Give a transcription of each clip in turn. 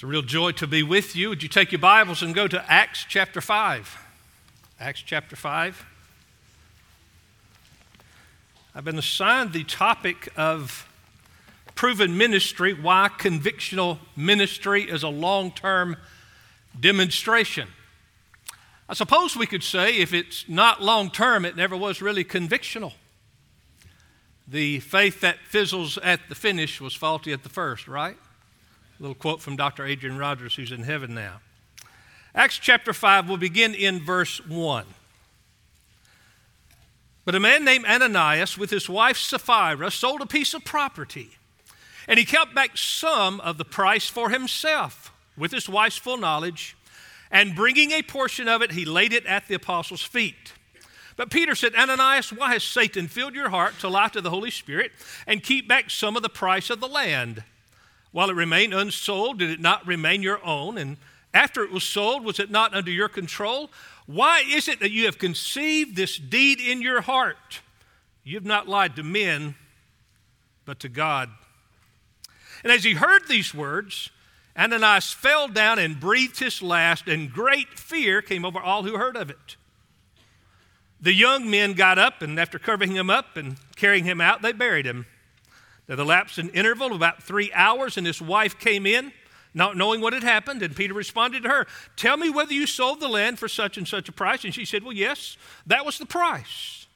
It's a real joy to be with you. Would you take your Bibles and go to Acts chapter 5? Acts chapter 5. I've been assigned the topic of proven ministry, why convictional ministry is a long term demonstration. I suppose we could say if it's not long term, it never was really convictional. The faith that fizzles at the finish was faulty at the first, right? Little quote from Dr. Adrian Rogers, who's in heaven now. Acts chapter 5 will begin in verse 1. But a man named Ananias, with his wife Sapphira, sold a piece of property, and he kept back some of the price for himself with his wife's full knowledge, and bringing a portion of it, he laid it at the apostles' feet. But Peter said, Ananias, why has Satan filled your heart to lie to the Holy Spirit and keep back some of the price of the land? While it remained unsold, did it not remain your own? And after it was sold, was it not under your control? Why is it that you have conceived this deed in your heart? You have not lied to men, but to God. And as he heard these words, Ananias fell down and breathed his last, and great fear came over all who heard of it. The young men got up, and after covering him up and carrying him out, they buried him. There elapsed an interval of about three hours, and his wife came in, not knowing what had happened. And Peter responded to her, Tell me whether you sold the land for such and such a price. And she said, Well, yes, that was the price.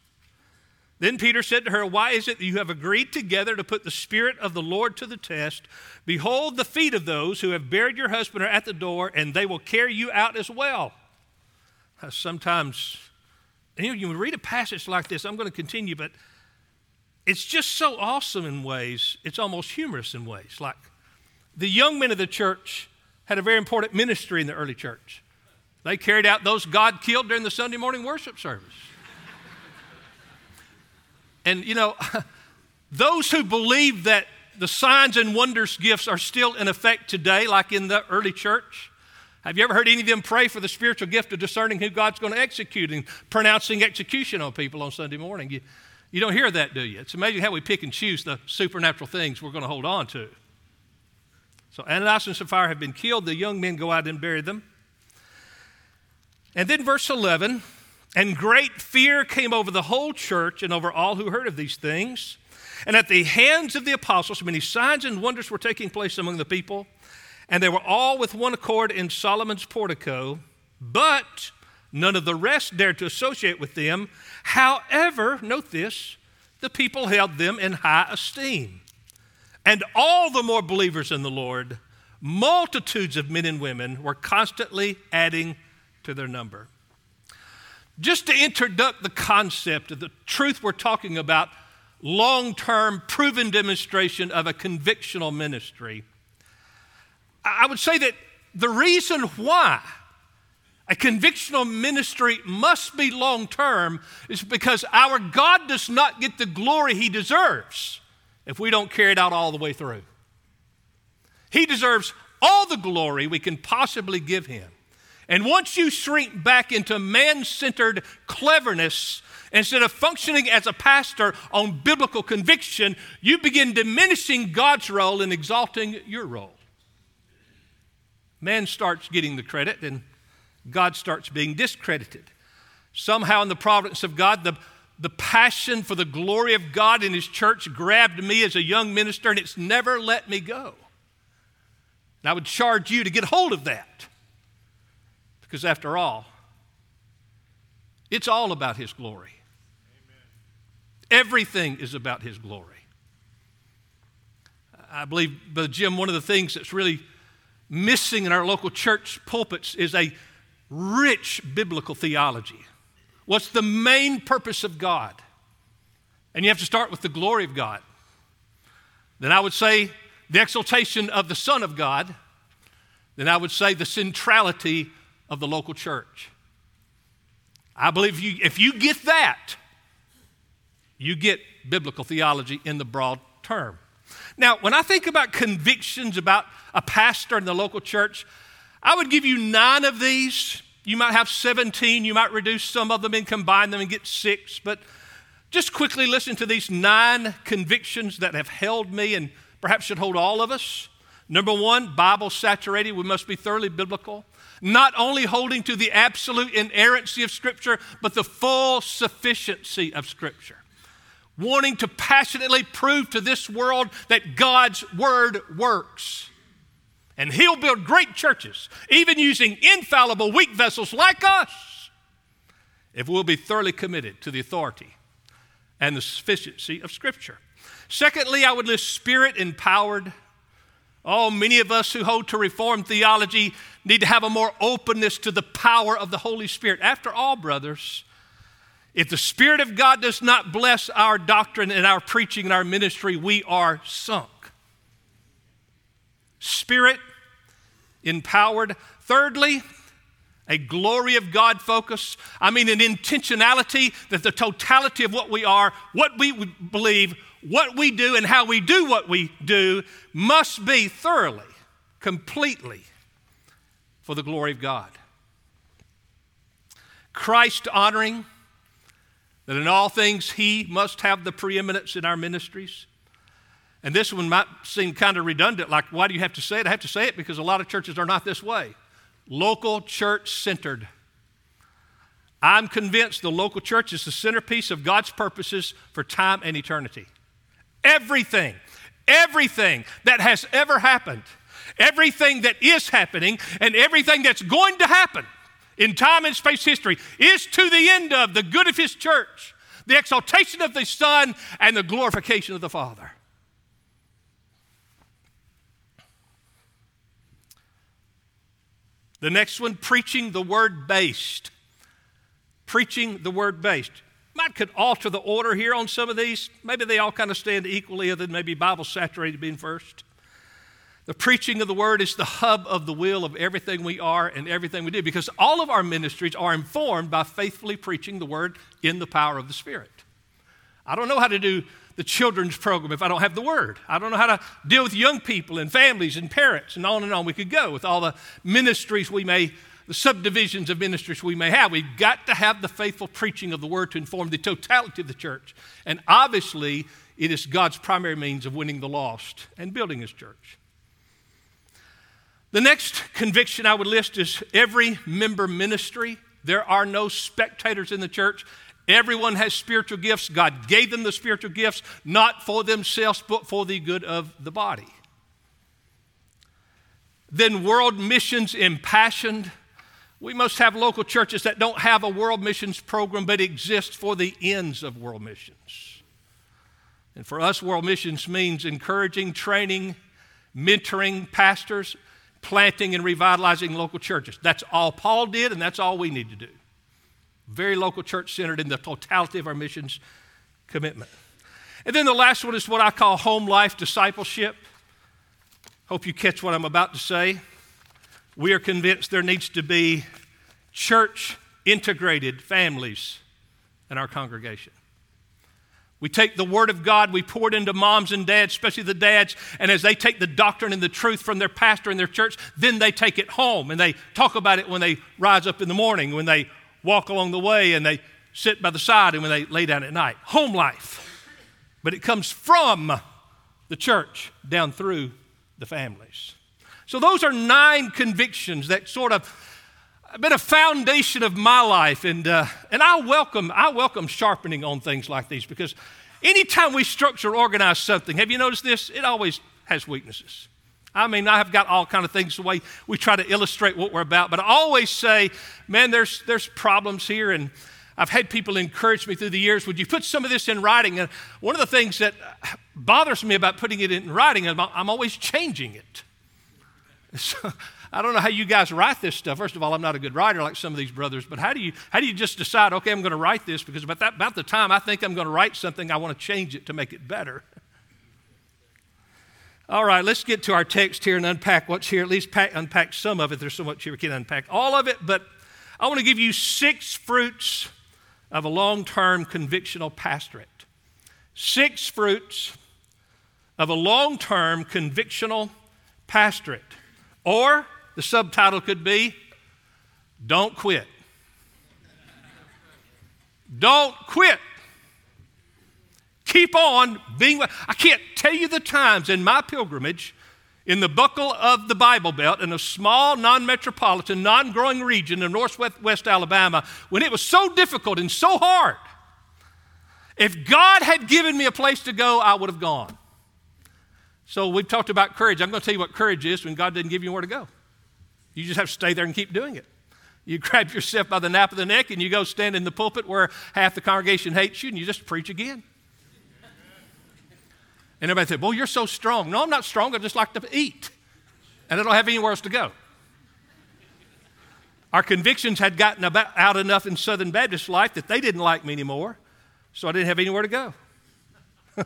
Then Peter said to her, Why is it that you have agreed together to put the Spirit of the Lord to the test? Behold, the feet of those who have buried your husband are at the door, and they will carry you out as well. Sometimes, you, know, you read a passage like this, I'm going to continue, but it's just so awesome in ways, it's almost humorous in ways. Like the young men of the church had a very important ministry in the early church. They carried out those God killed during the Sunday morning worship service. and you know, those who believe that the signs and wonders gifts are still in effect today, like in the early church, have you ever heard any of them pray for the spiritual gift of discerning who God's going to execute and pronouncing execution on people on Sunday morning? You, you don't hear that, do you? It's amazing how we pick and choose the supernatural things we're going to hold on to. So Ananias and Sapphira have been killed. The young men go out and bury them. And then verse 11, and great fear came over the whole church and over all who heard of these things. And at the hands of the apostles, many signs and wonders were taking place among the people. And they were all with one accord in Solomon's portico. But None of the rest dared to associate with them. However, note this the people held them in high esteem. And all the more believers in the Lord, multitudes of men and women were constantly adding to their number. Just to introduce the concept of the truth we're talking about, long term proven demonstration of a convictional ministry, I would say that the reason why a convictional ministry must be long term is because our God does not get the glory he deserves if we don't carry it out all the way through. He deserves all the glory we can possibly give him. And once you shrink back into man centered cleverness, instead of functioning as a pastor on biblical conviction, you begin diminishing God's role and exalting your role. Man starts getting the credit, and God starts being discredited. Somehow, in the providence of God, the, the passion for the glory of God in His church grabbed me as a young minister, and it's never let me go. And I would charge you to get hold of that. Because after all, it's all about His glory. Amen. Everything is about His glory. I believe, Brother Jim, one of the things that's really missing in our local church pulpits is a rich biblical theology. What's the main purpose of God? And you have to start with the glory of God. Then I would say the exaltation of the Son of God. Then I would say the centrality of the local church. I believe you, if you get that, you get biblical theology in the broad term. Now, when I think about convictions about a pastor in the local church, I would give you nine of these. You might have 17. You might reduce some of them and combine them and get six. But just quickly listen to these nine convictions that have held me and perhaps should hold all of us. Number one, Bible saturated. We must be thoroughly biblical. Not only holding to the absolute inerrancy of Scripture, but the full sufficiency of Scripture. Wanting to passionately prove to this world that God's Word works. And He'll build great churches, even using infallible, weak vessels like us, if we'll be thoroughly committed to the authority and the sufficiency of Scripture. Secondly, I would list spirit empowered. Oh, many of us who hold to Reformed theology need to have a more openness to the power of the Holy Spirit. After all, brothers, if the Spirit of God does not bless our doctrine and our preaching and our ministry, we are sunk. Spirit empowered. Thirdly, a glory of God focus. I mean, an intentionality that the totality of what we are, what we believe, what we do, and how we do what we do must be thoroughly, completely for the glory of God. Christ honoring, that in all things He must have the preeminence in our ministries. And this one might seem kind of redundant, like, why do you have to say it? I have to say it because a lot of churches are not this way. Local church centered. I'm convinced the local church is the centerpiece of God's purposes for time and eternity. Everything, everything that has ever happened, everything that is happening, and everything that's going to happen in time and space history is to the end of the good of His church, the exaltation of the Son, and the glorification of the Father. The next one, preaching the word based. Preaching the word based. Might could alter the order here on some of these. Maybe they all kind of stand equally, other than maybe Bible saturated being first. The preaching of the word is the hub of the will of everything we are and everything we do because all of our ministries are informed by faithfully preaching the word in the power of the Spirit. I don't know how to do the children's program if I don't have the word. I don't know how to deal with young people and families and parents and on and on. We could go with all the ministries we may, the subdivisions of ministries we may have. We've got to have the faithful preaching of the word to inform the totality of the church. And obviously, it is God's primary means of winning the lost and building his church. The next conviction I would list is every member ministry. There are no spectators in the church. Everyone has spiritual gifts. God gave them the spiritual gifts, not for themselves, but for the good of the body. Then, world missions impassioned. We must have local churches that don't have a world missions program, but exist for the ends of world missions. And for us, world missions means encouraging, training, mentoring pastors, planting, and revitalizing local churches. That's all Paul did, and that's all we need to do. Very local church centered in the totality of our missions commitment. And then the last one is what I call home life discipleship. Hope you catch what I'm about to say. We are convinced there needs to be church integrated families in our congregation. We take the Word of God, we pour it into moms and dads, especially the dads, and as they take the doctrine and the truth from their pastor and their church, then they take it home and they talk about it when they rise up in the morning, when they walk along the way and they sit by the side and when they lay down at night. Home life. But it comes from the church down through the families. So those are nine convictions that sort of been a foundation of my life. And, uh, and I, welcome, I welcome sharpening on things like these because anytime we structure organize something, have you noticed this? It always has weaknesses. I mean, I have got all kind of things the way we try to illustrate what we're about, but I always say, man, there's, there's problems here. And I've had people encourage me through the years, would you put some of this in writing? And one of the things that bothers me about putting it in writing, I'm, I'm always changing it. So, I don't know how you guys write this stuff. First of all, I'm not a good writer like some of these brothers, but how do you, how do you just decide, okay, I'm going to write this because about, that, about the time I think I'm going to write something, I want to change it to make it better? All right, let's get to our text here and unpack what's here. At least pack, unpack some of it. There's so much here we can't unpack all of it, but I want to give you six fruits of a long term convictional pastorate. Six fruits of a long term convictional pastorate. Or the subtitle could be Don't Quit. Don't quit. Keep on being. I can't tell you the times in my pilgrimage in the buckle of the Bible Belt in a small, non metropolitan, non growing region in northwest Alabama when it was so difficult and so hard. If God had given me a place to go, I would have gone. So we've talked about courage. I'm going to tell you what courage is when God didn't give you where to go. You just have to stay there and keep doing it. You grab yourself by the nape of the neck and you go stand in the pulpit where half the congregation hates you and you just preach again. And everybody said, Well, you're so strong. No, I'm not strong. I just like to eat. And I don't have anywhere else to go. Our convictions had gotten about, out enough in Southern Baptist life that they didn't like me anymore. So I didn't have anywhere to go.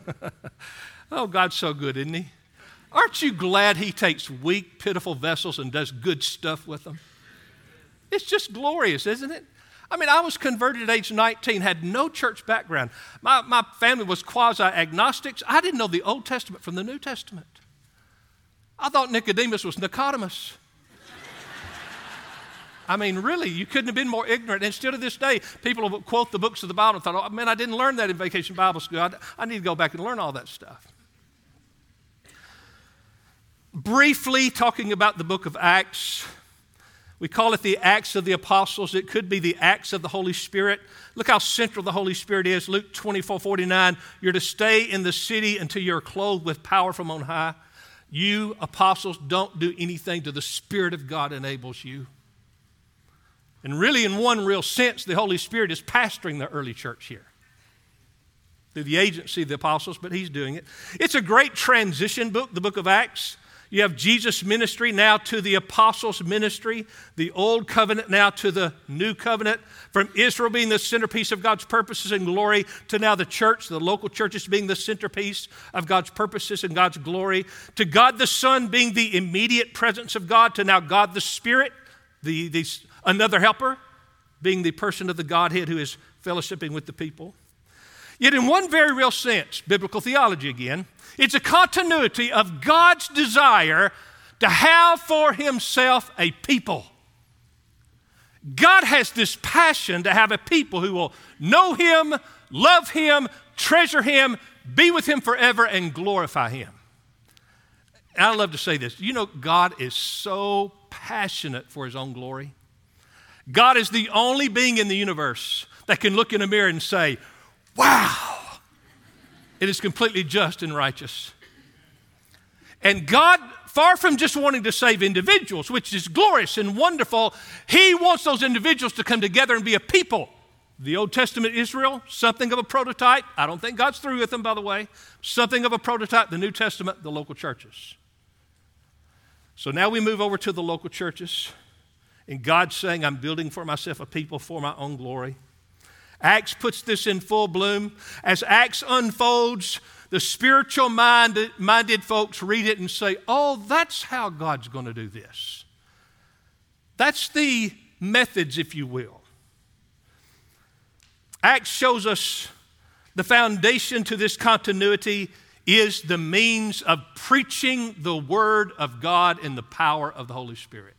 oh, God's so good, isn't He? Aren't you glad He takes weak, pitiful vessels and does good stuff with them? It's just glorious, isn't it? I mean, I was converted at age 19, had no church background. My, my family was quasi agnostics. I didn't know the Old Testament from the New Testament. I thought Nicodemus was Nicodemus. I mean, really, you couldn't have been more ignorant. And still to this day, people will quote the books of the Bible and thought, oh, man, I didn't learn that in vacation Bible school. I, I need to go back and learn all that stuff. Briefly talking about the book of Acts, we call it the Acts of the Apostles. It could be the Acts of the Holy Spirit. Look how central the Holy Spirit is. Luke 24 49. You're to stay in the city until you're clothed with power from on high. You, apostles, don't do anything till the Spirit of God enables you. And really, in one real sense, the Holy Spirit is pastoring the early church here through the agency of the apostles, but he's doing it. It's a great transition book, the book of Acts. You have Jesus' ministry now to the apostles' ministry, the old covenant now to the new covenant, from Israel being the centerpiece of God's purposes and glory to now the church, the local churches being the centerpiece of God's purposes and God's glory, to God the Son being the immediate presence of God, to now God the Spirit, the, the, another helper, being the person of the Godhead who is fellowshipping with the people. Yet, in one very real sense, biblical theology again, it's a continuity of God's desire to have for himself a people. God has this passion to have a people who will know him, love him, treasure him, be with him forever, and glorify him. And I love to say this. You know, God is so passionate for his own glory. God is the only being in the universe that can look in a mirror and say, Wow, it is completely just and righteous. And God, far from just wanting to save individuals, which is glorious and wonderful, He wants those individuals to come together and be a people. The Old Testament Israel, something of a prototype. I don't think God's through with them, by the way. Something of a prototype. The New Testament, the local churches. So now we move over to the local churches. And God's saying, I'm building for myself a people for my own glory. Acts puts this in full bloom. As Acts unfolds, the spiritual minded, minded folks read it and say, Oh, that's how God's going to do this. That's the methods, if you will. Acts shows us the foundation to this continuity is the means of preaching the Word of God in the power of the Holy Spirit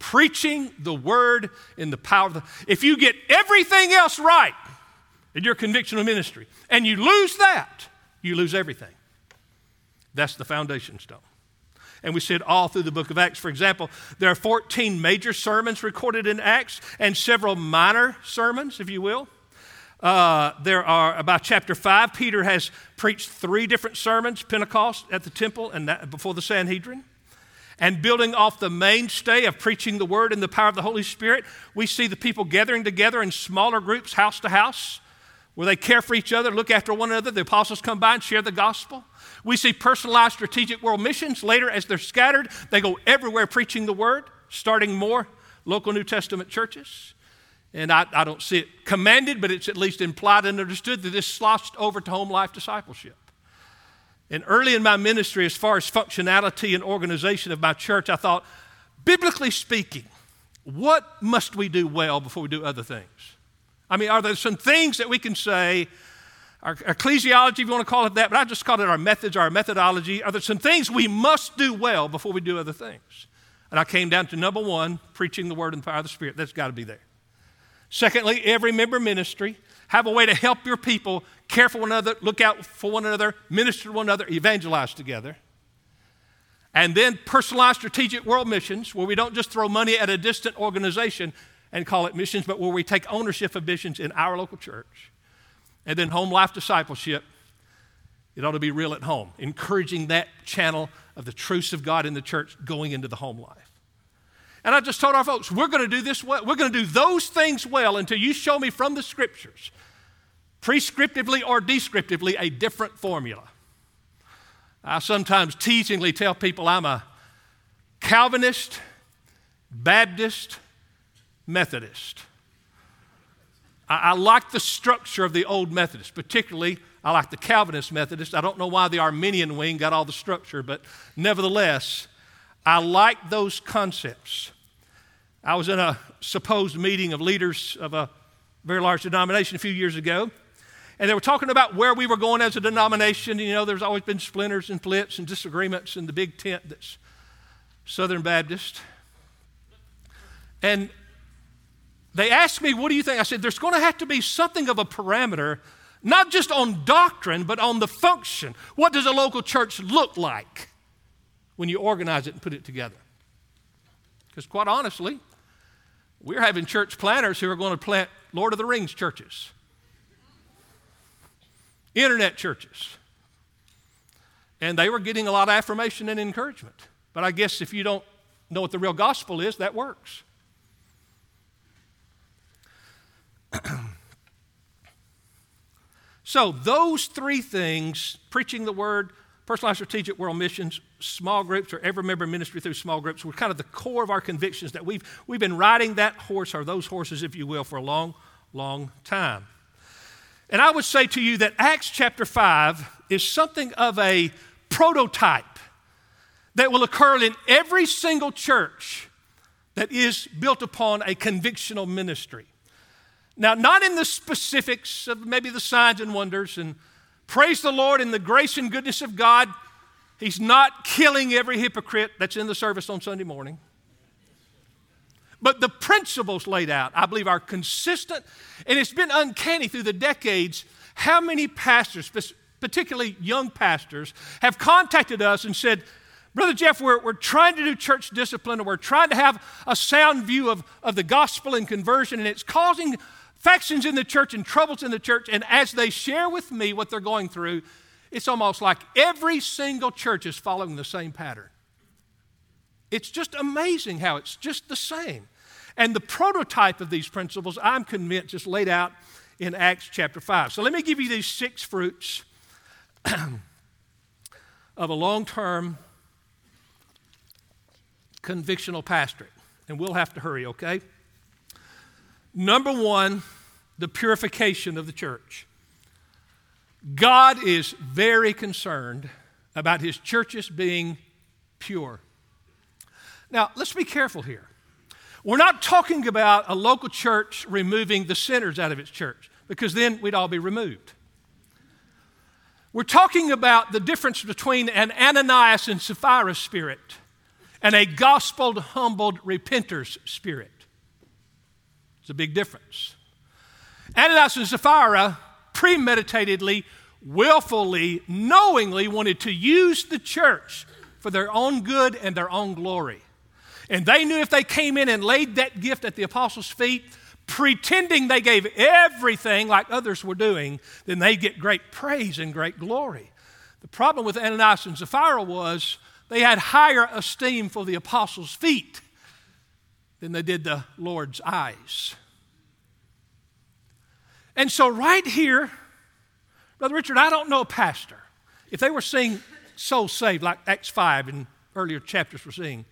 preaching the word in the power of the. If you get everything else right in your convictional ministry and you lose that, you lose everything. That's the foundation stone. And we see it all through the book of Acts. For example, there are 14 major sermons recorded in Acts and several minor sermons, if you will. Uh, there are about chapter 5, Peter has preached three different sermons Pentecost at the temple and that, before the Sanhedrin. And building off the mainstay of preaching the word in the power of the Holy Spirit, we see the people gathering together in smaller groups, house to house, where they care for each other, look after one another. The apostles come by and share the gospel. We see personalized strategic world missions. Later, as they're scattered, they go everywhere preaching the word, starting more local New Testament churches. And I, I don't see it commanded, but it's at least implied and understood that this sloshed over to home life discipleship. And early in my ministry, as far as functionality and organization of my church, I thought, biblically speaking, what must we do well before we do other things? I mean, are there some things that we can say, our ecclesiology, if you want to call it that, but I just call it our methods, our methodology. Are there some things we must do well before we do other things? And I came down to number one, preaching the word and the power of the Spirit. That's got to be there. Secondly, every member ministry have a way to help your people care for one another, look out for one another, minister to one another, evangelize together. And then personalized strategic world missions, where we don't just throw money at a distant organization and call it missions, but where we take ownership of missions in our local church. And then home life discipleship. It ought to be real at home, encouraging that channel of the truths of God in the church going into the home life. And I just told our folks, we're going to do this well. We're going to do those things well until you show me from the scriptures, prescriptively or descriptively, a different formula. I sometimes teasingly tell people I'm a Calvinist, Baptist, Methodist. I, I, like the structure of the old Methodist, particularly I like the Calvinist Methodist. I don't know why the Arminian wing got all the structure, but nevertheless, I like those concepts. I was in a supposed meeting of leaders of a very large denomination a few years ago, and they were talking about where we were going as a denomination. You know, there's always been splinters and splits and disagreements in the big tent that's Southern Baptist. And they asked me, What do you think? I said, There's going to have to be something of a parameter, not just on doctrine, but on the function. What does a local church look like when you organize it and put it together? Because, quite honestly, we're having church planners who are going to plant Lord of the Rings churches internet churches. And they were getting a lot of affirmation and encouragement. But I guess if you don't know what the real gospel is, that works. so, those three things preaching the word, personalized strategic world missions, small groups, or every member ministry through small groups were kind of the core of our convictions that we've, we've been riding that horse, or those horses, if you will, for a long, long time. And I would say to you that Acts chapter 5 is something of a prototype that will occur in every single church that is built upon a convictional ministry. Now, not in the specifics of maybe the signs and wonders, and praise the Lord in the grace and goodness of God. He's not killing every hypocrite that's in the service on Sunday morning. But the principles laid out, I believe, are consistent. And it's been uncanny through the decades how many pastors, particularly young pastors, have contacted us and said, Brother Jeff, we're, we're trying to do church discipline and we're trying to have a sound view of, of the gospel and conversion, and it's causing factions in the church and troubles in the church. And as they share with me what they're going through, it's almost like every single church is following the same pattern. It's just amazing how it's just the same. And the prototype of these principles, I'm convinced, is laid out in Acts chapter 5. So let me give you these six fruits of a long term convictional pastorate. And we'll have to hurry, okay? Number one, the purification of the church. God is very concerned about his churches being pure. Now, let's be careful here. We're not talking about a local church removing the sinners out of its church, because then we'd all be removed. We're talking about the difference between an Ananias and Sapphira spirit and a gospel humbled repenter's spirit. It's a big difference. Ananias and Sapphira premeditatedly, willfully, knowingly wanted to use the church for their own good and their own glory. And they knew if they came in and laid that gift at the apostles' feet, pretending they gave everything like others were doing, then they'd get great praise and great glory. The problem with Ananias and Sapphira was they had higher esteem for the apostles' feet than they did the Lord's eyes. And so, right here, Brother Richard, I don't know a pastor. If they were seeing souls saved, like Acts 5 and earlier chapters were seeing,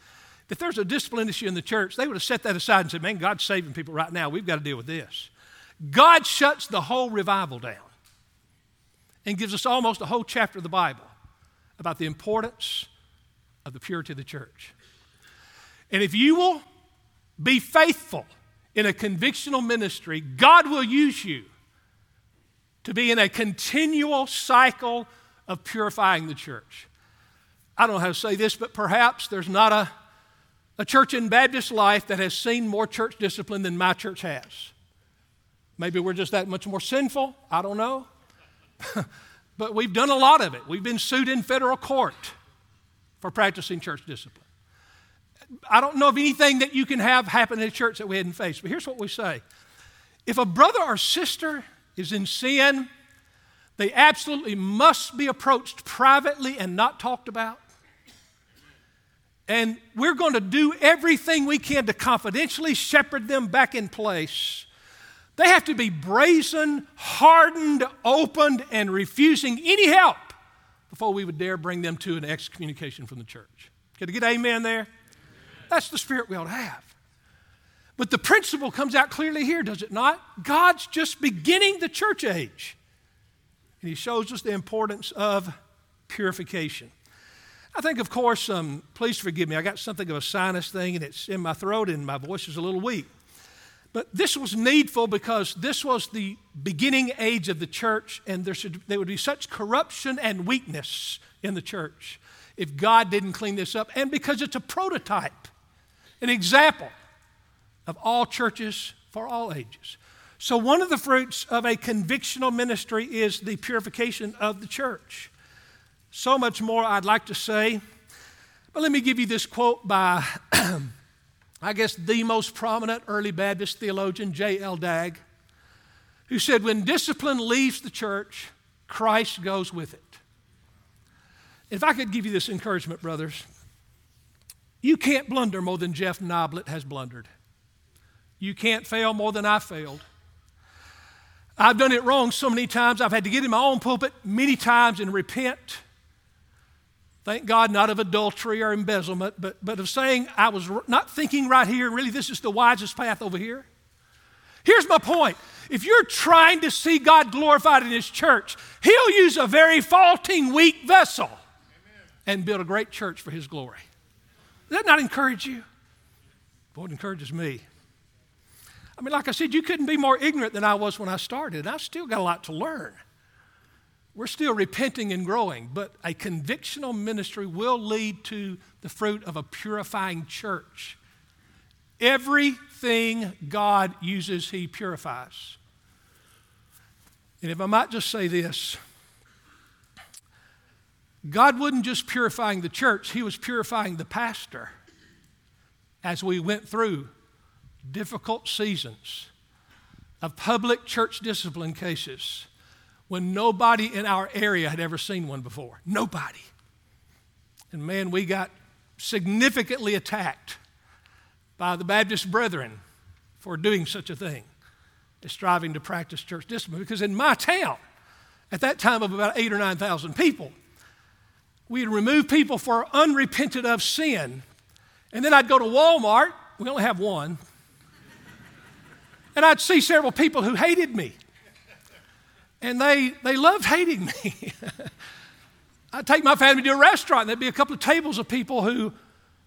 if there's a discipline issue in the church, they would have set that aside and said, Man, God's saving people right now. We've got to deal with this. God shuts the whole revival down and gives us almost a whole chapter of the Bible about the importance of the purity of the church. And if you will be faithful in a convictional ministry, God will use you to be in a continual cycle of purifying the church. I don't know how to say this, but perhaps there's not a a church in Baptist life that has seen more church discipline than my church has. Maybe we're just that much more sinful. I don't know. but we've done a lot of it. We've been sued in federal court for practicing church discipline. I don't know of anything that you can have happen in a church that we hadn't faced, but here's what we say. If a brother or sister is in sin, they absolutely must be approached privately and not talked about. And we're going to do everything we can to confidentially shepherd them back in place. They have to be brazen, hardened, opened, and refusing any help before we would dare bring them to an excommunication from the church. Can I get amen there? That's the spirit we ought to have. But the principle comes out clearly here, does it not? God's just beginning the church age. And He shows us the importance of purification. I think, of course, um, please forgive me, I got something of a sinus thing and it's in my throat and my voice is a little weak. But this was needful because this was the beginning age of the church, and there, should, there would be such corruption and weakness in the church if God didn't clean this up, and because it's a prototype, an example of all churches for all ages. So, one of the fruits of a convictional ministry is the purification of the church. So much more I'd like to say, but let me give you this quote by I guess, the most prominent early Baptist theologian, J.L. Dagg, who said, When discipline leaves the church, Christ goes with it. If I could give you this encouragement, brothers, you can't blunder more than Jeff Noblit has blundered. You can't fail more than I failed. I've done it wrong so many times. I've had to get in my own pulpit many times and repent Thank God, not of adultery or embezzlement, but, but of saying I was not thinking right here, really, this is the wisest path over here. Here's my point. If you're trying to see God glorified in His church, He'll use a very faulting, weak vessel Amen. and build a great church for His glory. Does that not encourage you? Boy, it encourages me. I mean, like I said, you couldn't be more ignorant than I was when I started. I've still got a lot to learn. We're still repenting and growing, but a convictional ministry will lead to the fruit of a purifying church. Everything God uses, He purifies. And if I might just say this, God wasn't just purifying the church, He was purifying the pastor as we went through difficult seasons of public church discipline cases when nobody in our area had ever seen one before. Nobody. And man, we got significantly attacked by the Baptist brethren for doing such a thing as striving to practice church discipline. Because in my town, at that time of about eight or 9,000 people, we had removed people for unrepented of sin. And then I'd go to Walmart, we only have one, and I'd see several people who hated me. And they, they loved hating me. I'd take my family to a restaurant, and there'd be a couple of tables of people who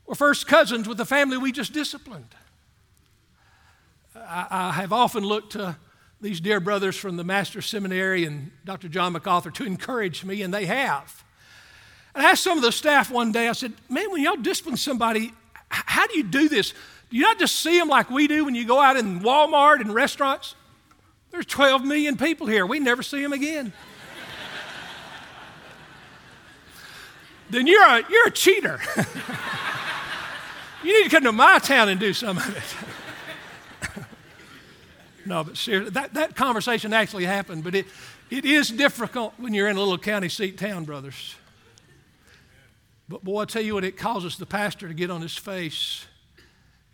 were first cousins with the family we just disciplined. I, I have often looked to these dear brothers from the Master Seminary and Dr. John MacArthur to encourage me, and they have. And I asked some of the staff one day, I said, Man, when y'all discipline somebody, how do you do this? Do you not just see them like we do when you go out in Walmart and restaurants? There's 12 million people here. We never see them again. then you're a, you're a cheater. you need to come to my town and do some of it. no, but seriously, that, that conversation actually happened, but it, it is difficult when you're in a little county seat town, brothers. But boy, I tell you what, it causes the pastor to get on his face.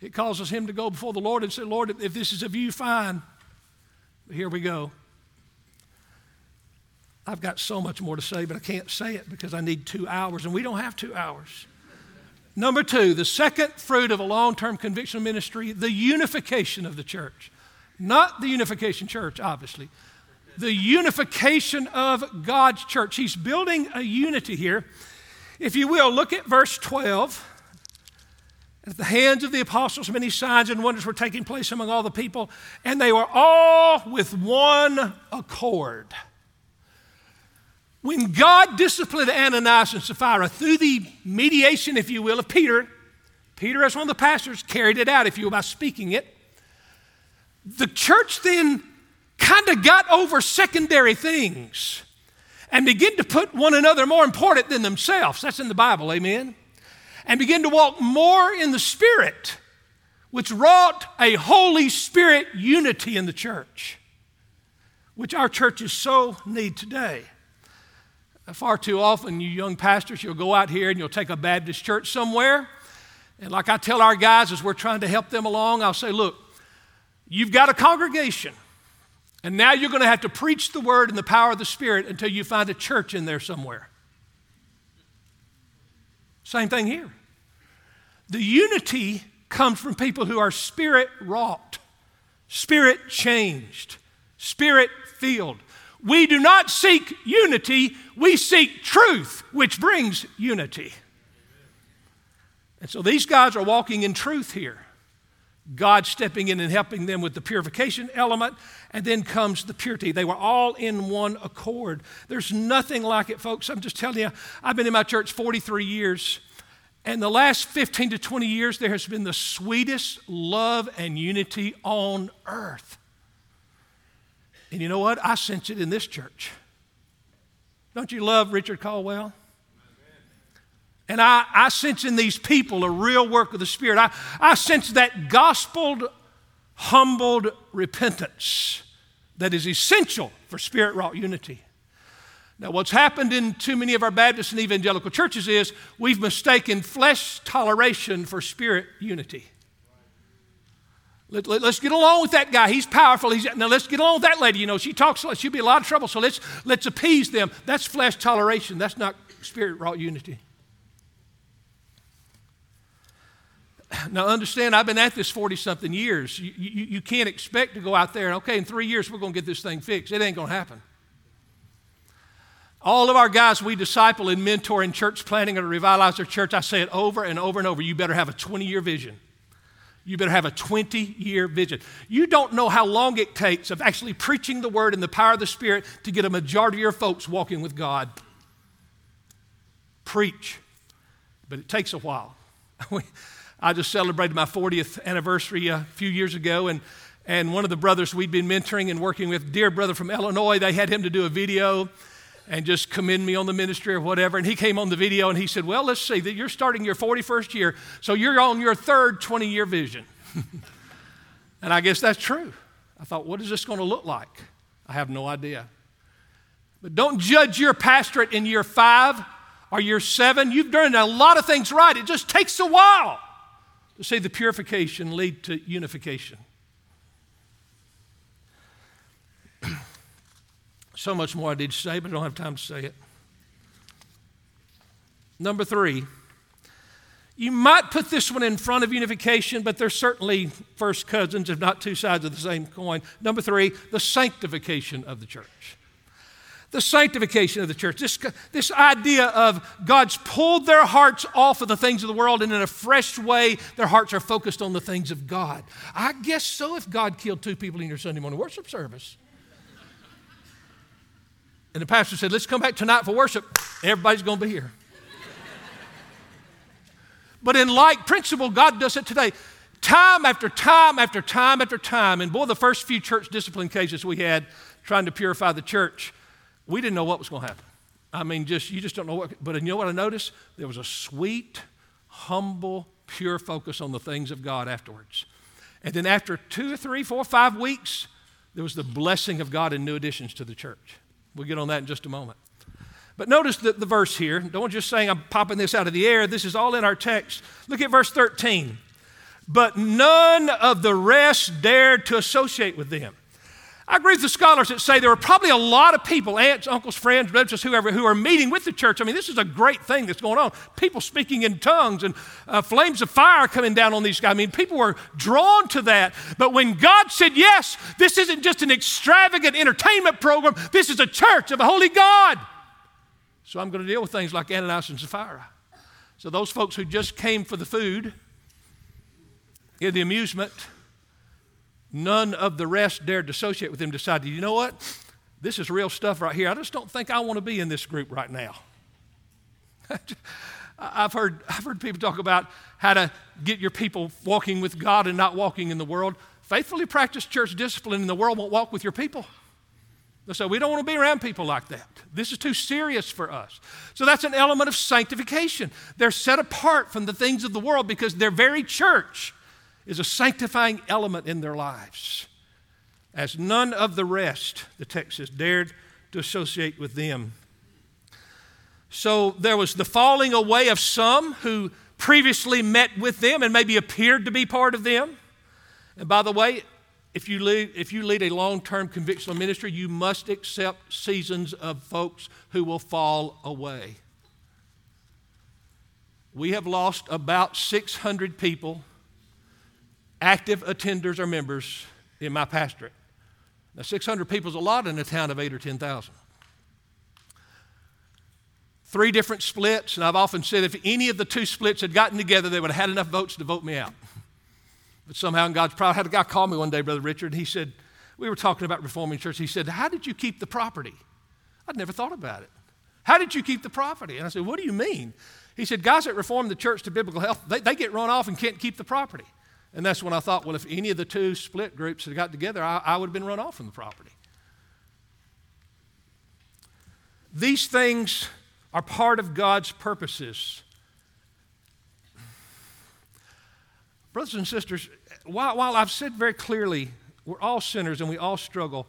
It causes him to go before the Lord and say, Lord, if this is of you, fine. Here we go. I've got so much more to say, but I can't say it because I need two hours, and we don't have two hours. Number two, the second fruit of a long term conviction ministry, the unification of the church. Not the unification church, obviously. The unification of God's church. He's building a unity here. If you will, look at verse 12. At the hands of the apostles, many signs and wonders were taking place among all the people, and they were all with one accord. When God disciplined Ananias and Sapphira through the mediation, if you will, of Peter, Peter, as one of the pastors, carried it out, if you will, by speaking it. The church then kind of got over secondary things and began to put one another more important than themselves. That's in the Bible, amen? And begin to walk more in the Spirit, which wrought a Holy Spirit unity in the church, which our churches so need today. Far too often, you young pastors, you'll go out here and you'll take a Baptist church somewhere. And like I tell our guys as we're trying to help them along, I'll say, look, you've got a congregation. And now you're going to have to preach the word in the power of the Spirit until you find a church in there somewhere. Same thing here. The unity comes from people who are spirit wrought, spirit changed, spirit filled. We do not seek unity, we seek truth, which brings unity. And so these guys are walking in truth here. God stepping in and helping them with the purification element, and then comes the purity. They were all in one accord. There's nothing like it, folks. I'm just telling you, I've been in my church 43 years, and the last 15 to 20 years, there has been the sweetest love and unity on earth. And you know what? I sense it in this church. Don't you love Richard Caldwell? And I, I sense in these people a real work of the Spirit. I, I sense that gospel humbled repentance that is essential for spirit wrought unity. Now, what's happened in too many of our Baptist and evangelical churches is we've mistaken flesh toleration for spirit unity. Let, us let, get along with that guy. He's powerful. He's, now let's get along with that lady. You know, she talks, she'll be a lot of trouble. So let's, let's appease them. That's flesh toleration. That's not spirit wrought unity. Now, understand, I've been at this 40 something years. You, you, you, can't expect to go out there and, okay, in three years we're going to get this thing fixed. It ain't going to happen. All of our guys we disciple and mentor in church planning to revitalize their church, I say it over and over and over. You better have a 20 year vision. You better have a 20 year vision. You don't know how long it takes of actually preaching the word in the power of the Spirit to get a majority of your folks walking with God. Preach, but it takes a while. I just celebrated my 40th anniversary a few years ago, and, and one of the brothers we'd been mentoring and working with, dear brother from Illinois, they had him to do a video and just commend me on the ministry or whatever. And he came on the video and he said, Well, let's see, that you're starting your 41st year, so you're on your third 20 year vision. and I guess that's true. I thought, What is this going to look like? I have no idea. But don't judge your pastorate in year five or year seven. You've done a lot of things right, it just takes a while to see the purification lead to unification. So much more I did say, but I don't have time to say it. Number three, you might put this one in front of unification, but they're certainly first cousins, if not two sides of the same coin. Number three, the sanctification of the church the sanctification of the church. This, this idea of God's pulled their hearts off of the things of the world, and in a fresh way, their hearts are focused on the things of God. I guess so if God killed two people in your Sunday morning worship service. And the pastor said, Let's come back tonight for worship. Everybody's going to be here. but in like principle, God does it today. Time after time after time after time. And boy, the first few church discipline cases we had trying to purify the church, we didn't know what was going to happen. I mean, just you just don't know what. But you know what I noticed? There was a sweet, humble, pure focus on the things of God afterwards. And then after two three, four, five weeks, there was the blessing of God and new additions to the church. We'll get on that in just a moment. But notice the, the verse here. Don't just saying I'm popping this out of the air. This is all in our text. Look at verse 13. But none of the rest dared to associate with them. I agree with the scholars that say there were probably a lot of people, aunts, uncles, friends, relatives, whoever, who are meeting with the church. I mean, this is a great thing that's going on. People speaking in tongues and uh, flames of fire coming down on these guys. I mean, people were drawn to that. But when God said, yes, this isn't just an extravagant entertainment program, this is a church of a holy God. So I'm going to deal with things like Ananias and Sapphira. So those folks who just came for the food, the amusement, None of the rest dared to associate with him, decided, you know what? This is real stuff right here. I just don't think I want to be in this group right now. I've heard, I've heard people talk about how to get your people walking with God and not walking in the world. Faithfully practice church discipline, and the world won't walk with your people. So we don't want to be around people like that. This is too serious for us. So that's an element of sanctification. They're set apart from the things of the world because their very church is a sanctifying element in their lives. As none of the rest, the text says, dared to associate with them. So there was the falling away of some who previously met with them and maybe appeared to be part of them. And by the way, if you lead, if you lead a long term convictional ministry, you must accept seasons of folks who will fall away. We have lost about 600 people, active attenders or members, in my pastorate. Now, 600 people is a lot in a town of 8 or 10,000. Three different splits, and I've often said if any of the two splits had gotten together, they would have had enough votes to vote me out. But somehow in God's power, I had a guy call me one day, Brother Richard, and he said, We were talking about reforming church. He said, How did you keep the property? I'd never thought about it. How did you keep the property? And I said, What do you mean? He said, Guys that reform the church to biblical health, they, they get run off and can't keep the property. And that's when I thought, well, if any of the two split groups had got together, I, I would have been run off from the property. These things are part of God's purposes. Brothers and sisters, while, while I've said very clearly, we're all sinners and we all struggle,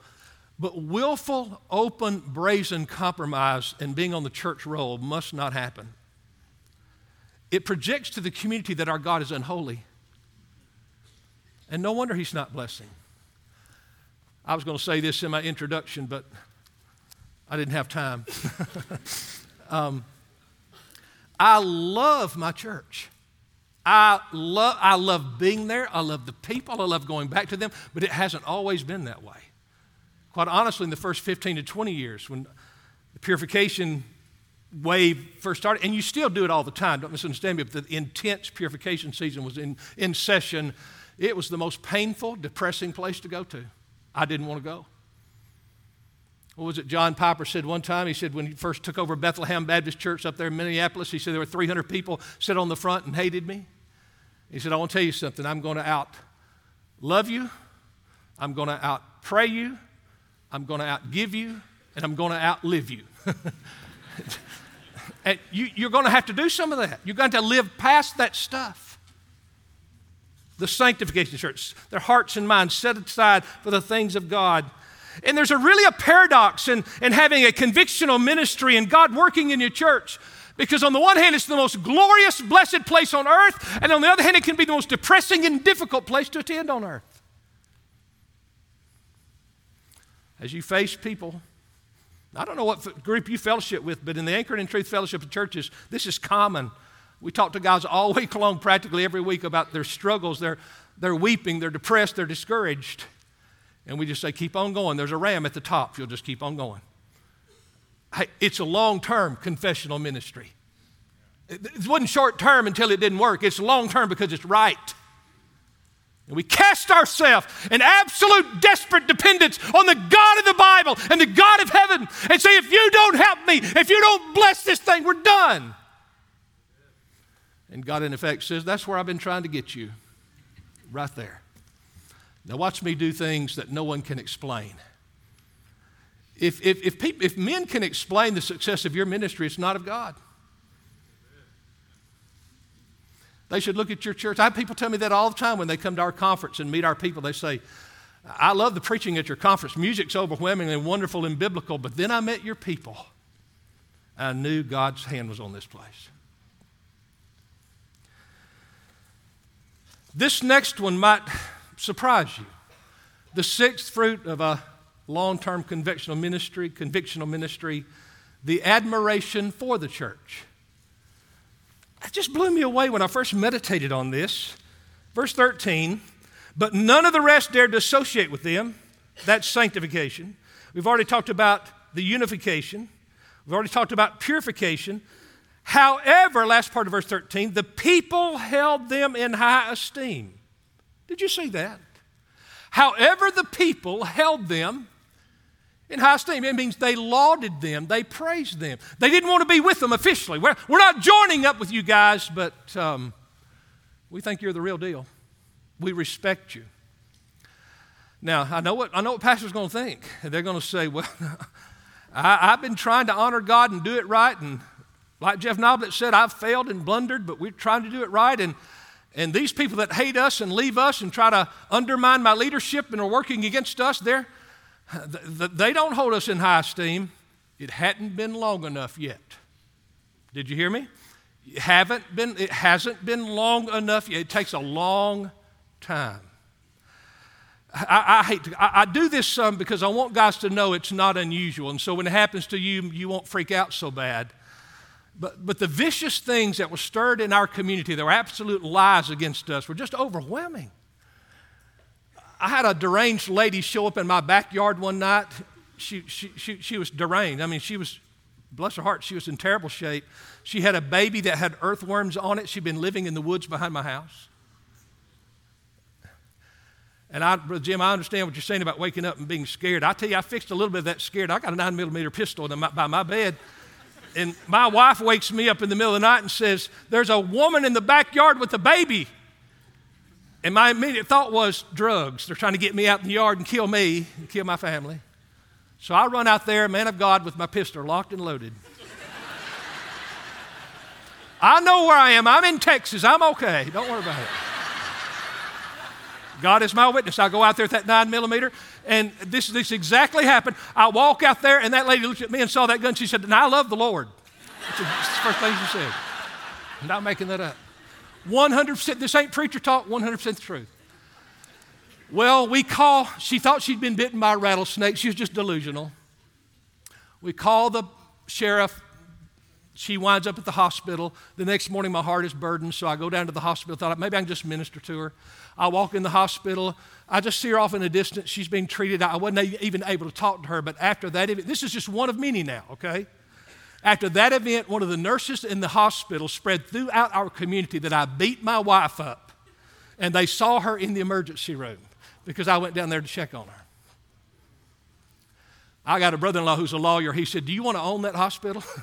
but willful, open, brazen compromise and being on the church roll must not happen. It projects to the community that our God is unholy. And no wonder he's not blessing. I was going to say this in my introduction, but I didn't have time. um, I love my church. I love, I love being there. I love the people. I love going back to them, but it hasn't always been that way. Quite honestly, in the first 15 to 20 years, when the purification wave first started, and you still do it all the time, don't misunderstand me, but the intense purification season was in, in session. It was the most painful, depressing place to go to. I didn't want to go. What was it John Piper said one time? He said when he first took over Bethlehem Baptist Church up there in Minneapolis, he said there were 300 people sit on the front and hated me. He said, I want to tell you something. I'm going to out love you. I'm going to out pray you. I'm going to out give you. And I'm going to outlive you. and you, you're going to have to do some of that. You're going to live past that stuff. The sanctification church, their hearts and minds set aside for the things of God. And there's a really a paradox in, in having a convictional ministry and God working in your church. Because on the one hand, it's the most glorious, blessed place on earth, and on the other hand, it can be the most depressing and difficult place to attend on earth. As you face people, I don't know what group you fellowship with, but in the Anchored in Truth Fellowship of Churches, this is common. We talk to guys all week long, practically every week, about their struggles. They're, they're weeping, they're depressed, they're discouraged. And we just say, keep on going. There's a ram at the top. You'll just keep on going. It's a long term convictional ministry. It wasn't short term until it didn't work. It's long term because it's right. And we cast ourselves in absolute desperate dependence on the God of the Bible and the God of heaven and say, if you don't help me, if you don't bless this thing, we're done. And God, in effect, says, That's where I've been trying to get you. Right there. Now, watch me do things that no one can explain. If, if, if, people, if men can explain the success of your ministry, it's not of God. They should look at your church. I have people tell me that all the time when they come to our conference and meet our people. They say, I love the preaching at your conference. Music's overwhelmingly wonderful and biblical, but then I met your people. I knew God's hand was on this place. This next one might surprise you. The sixth fruit of a long term convictional ministry, convictional ministry, the admiration for the church. It just blew me away when I first meditated on this. Verse 13, but none of the rest dared to associate with them. That's sanctification. We've already talked about the unification. We've already talked about purification. However, last part of verse 13, the people held them in high esteem. Did you see that? However, the people held them in high esteem. It means they lauded them, they praised them. They didn't want to be with them officially. We're, we're not joining up with you guys, but um, we think you're the real deal. We respect you. Now, I know what, I know what pastor's going to think. They're going to say, well, I, have been trying to honor God and do it right. And like Jeff Noblit said, I've failed and blundered, but we're trying to do it right. And, and these people that hate us and leave us and try to undermine my leadership and are working against us, they're, they don't hold us in high esteem. It hadn't been long enough yet. Did you hear me? It haven't been, it hasn't been long enough yet. It takes a long time. I, I hate to, I, I, do this some because I want guys to know it's not unusual. And so when it happens to you, you won't freak out so bad. But, but the vicious things that were stirred in our community, that were absolute lies against us, were just overwhelming. I had a deranged lady show up in my backyard one night. She, she, she, she was deranged. I mean, she was, bless her heart, she was in terrible shape. She had a baby that had earthworms on it. She'd been living in the woods behind my house. And I, Brother Jim, I understand what you're saying about waking up and being scared. I tell you, I fixed a little bit of that scared. I got a nine millimeter pistol my, by my bed. And my wife wakes me up in the middle of the night and says, There's a woman in the backyard with a baby. And my immediate thought was drugs. They're trying to get me out in the yard and kill me and kill my family. So I run out there, man of God, with my pistol locked and loaded. I know where I am. I'm in Texas. I'm okay. Don't worry about it. God is my witness. I go out there with that nine millimeter, and this, this exactly happened. I walk out there, and that lady looked at me and saw that gun. She said, "Now I love the Lord." That's the first thing she said. I'm not making that up. 100%, this ain't preacher talk, 100% the truth. Well, we call, she thought she'd been bitten by a rattlesnake. She was just delusional. We call the sheriff she winds up at the hospital. The next morning, my heart is burdened, so I go down to the hospital. Thought maybe I can just minister to her. I walk in the hospital. I just see her off in the distance. She's being treated. I wasn't even able to talk to her, but after that event, this is just one of many now, okay? After that event, one of the nurses in the hospital spread throughout our community that I beat my wife up, and they saw her in the emergency room because I went down there to check on her. I got a brother in law who's a lawyer. He said, Do you want to own that hospital?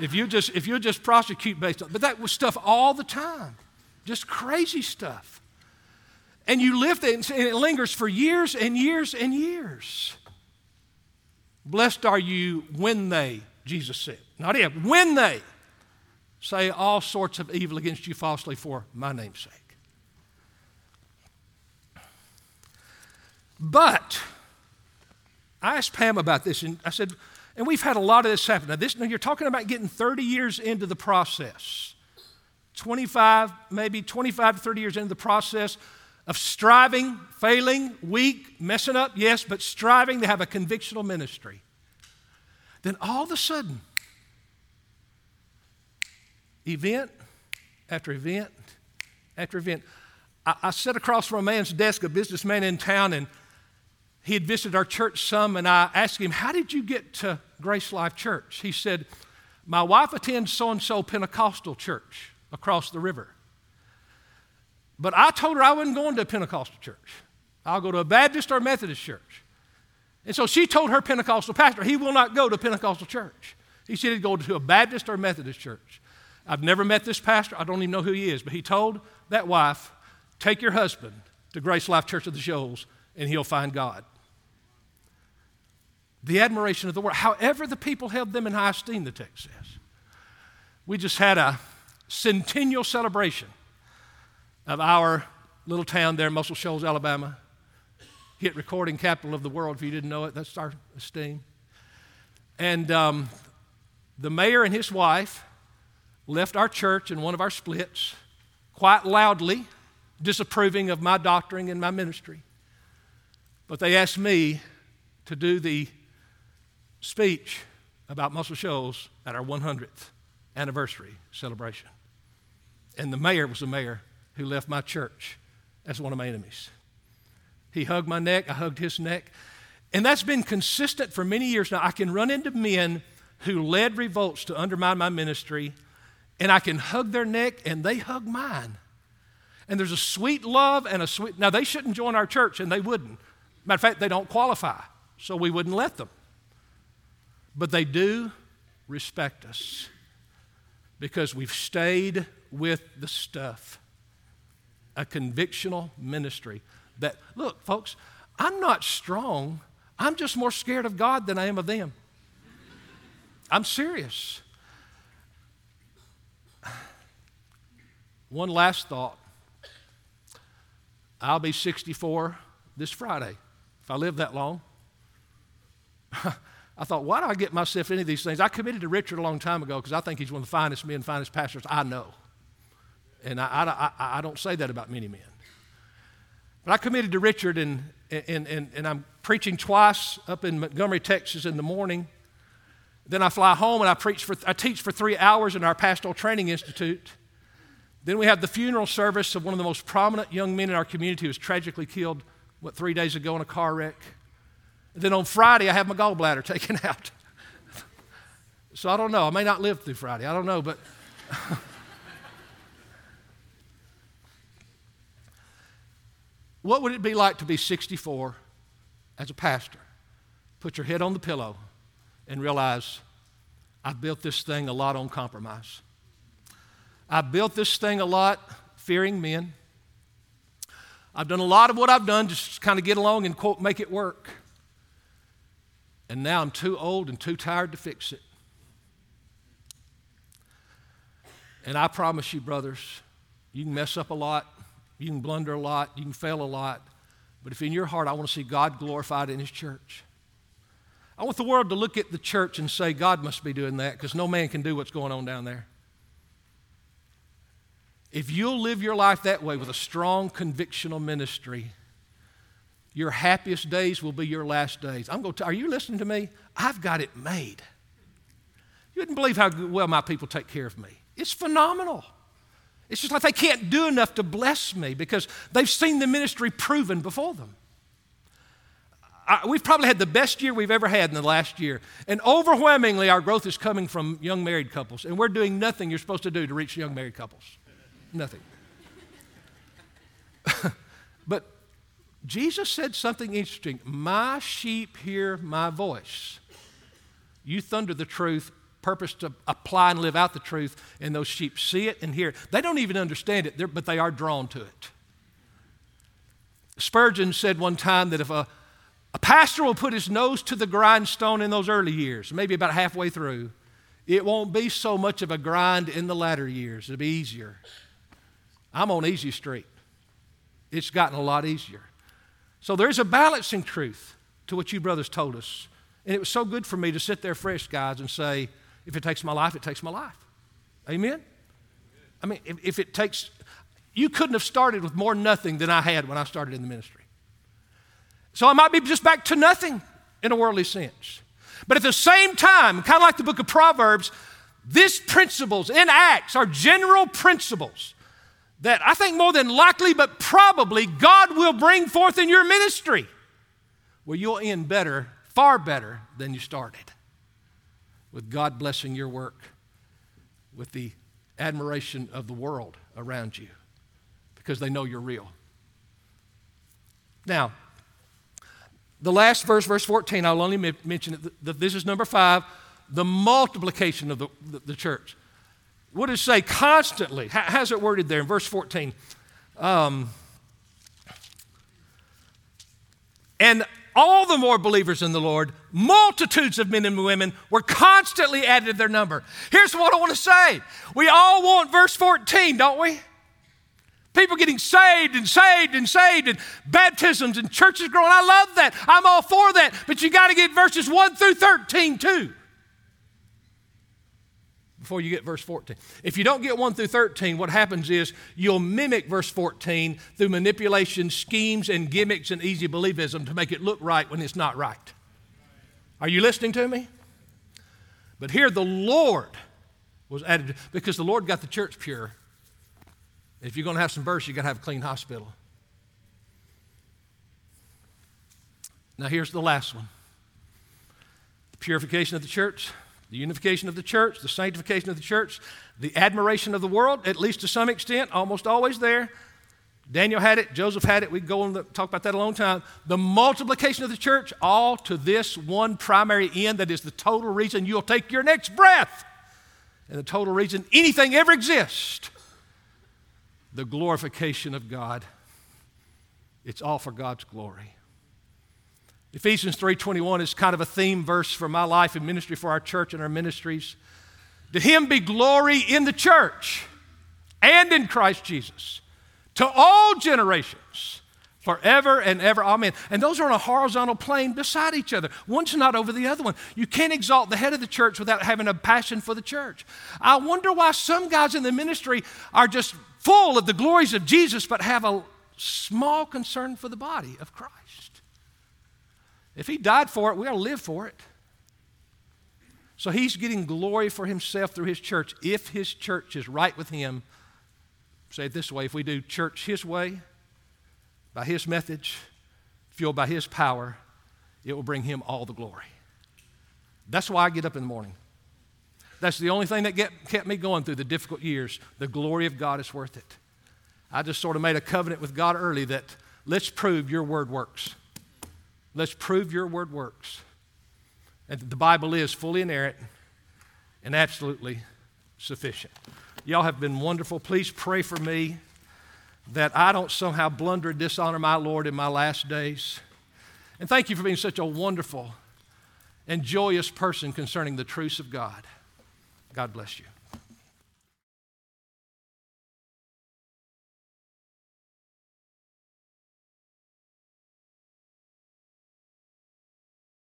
if you just if you just prosecute based on but that was stuff all the time just crazy stuff and you live it and it lingers for years and years and years blessed are you when they jesus said not if when they say all sorts of evil against you falsely for my name's sake but i asked pam about this and i said and we've had a lot of this happen. Now, this, now you're talking about getting 30 years into the process. 25, maybe 25 to 30 years into the process of striving, failing, weak, messing up, yes, but striving to have a convictional ministry. Then all of a sudden, event after event after event, I, I sat across from a man's desk, a businessman in town, and he had visited our church some, and I asked him, How did you get to Grace Life Church? He said, My wife attends so and so Pentecostal church across the river. But I told her I wasn't going to a Pentecostal church. I'll go to a Baptist or a Methodist church. And so she told her Pentecostal pastor, he will not go to Pentecostal church. He said he'd go to a Baptist or Methodist church. I've never met this pastor. I don't even know who he is. But he told that wife, take your husband to Grace Life Church of the Shoals and he'll find God the admiration of the world. However, the people held them in high esteem, the text says. We just had a centennial celebration of our little town there, Muscle Shoals, Alabama. Hit recording capital of the world, if you didn't know it. That's our esteem. And um, the mayor and his wife left our church in one of our splits quite loudly, disapproving of my doctrine and my ministry. But they asked me to do the speech about Muscle Shoals at our 100th anniversary celebration. And the mayor was the mayor who left my church as one of my enemies. He hugged my neck, I hugged his neck. And that's been consistent for many years now. I can run into men who led revolts to undermine my ministry, and I can hug their neck, and they hug mine. And there's a sweet love and a sweet. Now, they shouldn't join our church, and they wouldn't. Matter of fact, they don't qualify, so we wouldn't let them. But they do respect us because we've stayed with the stuff. A convictional ministry. that, look, folks, I'm not strong. I'm just more scared of God than I am of them. I'm serious. One last thought. I'll be 64 this Friday if I live that long. I thought, why do I get myself into these things? I committed to Richard a long time ago because I think he's one of the finest men, finest pastors I know. And I, I, I, I don't say that about many men. But I committed to Richard, and, and, and, and I'm preaching twice up in Montgomery, Texas in the morning. Then I fly home and I, preach for, I teach for three hours in our Pastoral Training Institute. Then we have the funeral service of one of the most prominent young men in our community who was tragically killed, what, three days ago in a car wreck. And then on Friday, I have my gallbladder taken out. so I don't know. I may not live through Friday. I don't know, but. what would it be like to be 64 as a pastor? Put your head on the pillow and realize I've built this thing a lot on compromise. I built this thing a lot fearing men. I've done a lot of what I've done just kind of get along and quote make it work. And now I'm too old and too tired to fix it. And I promise you, brothers, you can mess up a lot, you can blunder a lot, you can fail a lot, but if in your heart I want to see God glorified in His church, I want the world to look at the church and say, God must be doing that because no man can do what's going on down there. If you'll live your life that way with a strong convictional ministry, your happiest days will be your last days. I'm going to, are you listening to me? I've got it made. You wouldn't believe how well my people take care of me. It's phenomenal. It's just like they can't do enough to bless me because they've seen the ministry proven before them. I, we've probably had the best year we've ever had in the last year. And overwhelmingly, our growth is coming from young married couples. And we're doing nothing you're supposed to do to reach young married couples. Nothing. but Jesus said something interesting My sheep hear my voice. You thunder the truth, purpose to apply and live out the truth, and those sheep see it and hear it. They don't even understand it, but they are drawn to it. Spurgeon said one time that if a, a pastor will put his nose to the grindstone in those early years, maybe about halfway through, it won't be so much of a grind in the latter years. It'll be easier. I'm on easy street. It's gotten a lot easier. So there's a balancing truth to what you brothers told us. And it was so good for me to sit there fresh, guys, and say, if it takes my life, it takes my life. Amen? I mean, if, if it takes, you couldn't have started with more nothing than I had when I started in the ministry. So I might be just back to nothing in a worldly sense. But at the same time, kind of like the book of Proverbs, these principles in Acts are general principles that I think more than likely, but probably, God will bring forth in your ministry where you'll end better, far better than you started. With God blessing your work, with the admiration of the world around you, because they know you're real. Now, the last verse, verse 14, I'll only mention it. This is number five the multiplication of the, the, the church. What does it say? Constantly. How's it worded there in verse 14? Um, and all the more believers in the Lord, multitudes of men and women were constantly added to their number. Here's what I want to say. We all want verse 14, don't we? People getting saved and saved and saved and baptisms and churches growing. I love that. I'm all for that. But you got to get verses 1 through 13 too before you get verse 14. If you don't get 1 through 13, what happens is you'll mimic verse 14 through manipulation, schemes, and gimmicks and easy believism to make it look right when it's not right. Are you listening to me? But here the Lord was added because the Lord got the church pure. If you're going to have some births, you got to have a clean hospital. Now, here's the last one the purification of the church the unification of the church, the sanctification of the church, the admiration of the world, at least to some extent, almost always there. Daniel had it, Joseph had it. We go and talk about that a long time. The multiplication of the church, all to this one primary end that is the total reason you'll take your next breath and the total reason anything ever exists the glorification of God. It's all for God's glory. Ephesians 3:21 is kind of a theme verse for my life and ministry for our church and our ministries. To him be glory in the church and in Christ Jesus to all generations forever and ever. Amen. And those are on a horizontal plane beside each other. One's not over the other one. You can't exalt the head of the church without having a passion for the church. I wonder why some guys in the ministry are just full of the glories of Jesus but have a small concern for the body of Christ. If he died for it, we ought to live for it. So he's getting glory for himself through his church. If his church is right with him, say it this way if we do church his way, by his methods, fueled by his power, it will bring him all the glory. That's why I get up in the morning. That's the only thing that get, kept me going through the difficult years. The glory of God is worth it. I just sort of made a covenant with God early that let's prove your word works. Let's prove your word works. And the Bible is fully inerrant and absolutely sufficient. Y'all have been wonderful. Please pray for me that I don't somehow blunder and dishonor my Lord in my last days. And thank you for being such a wonderful and joyous person concerning the truths of God. God bless you.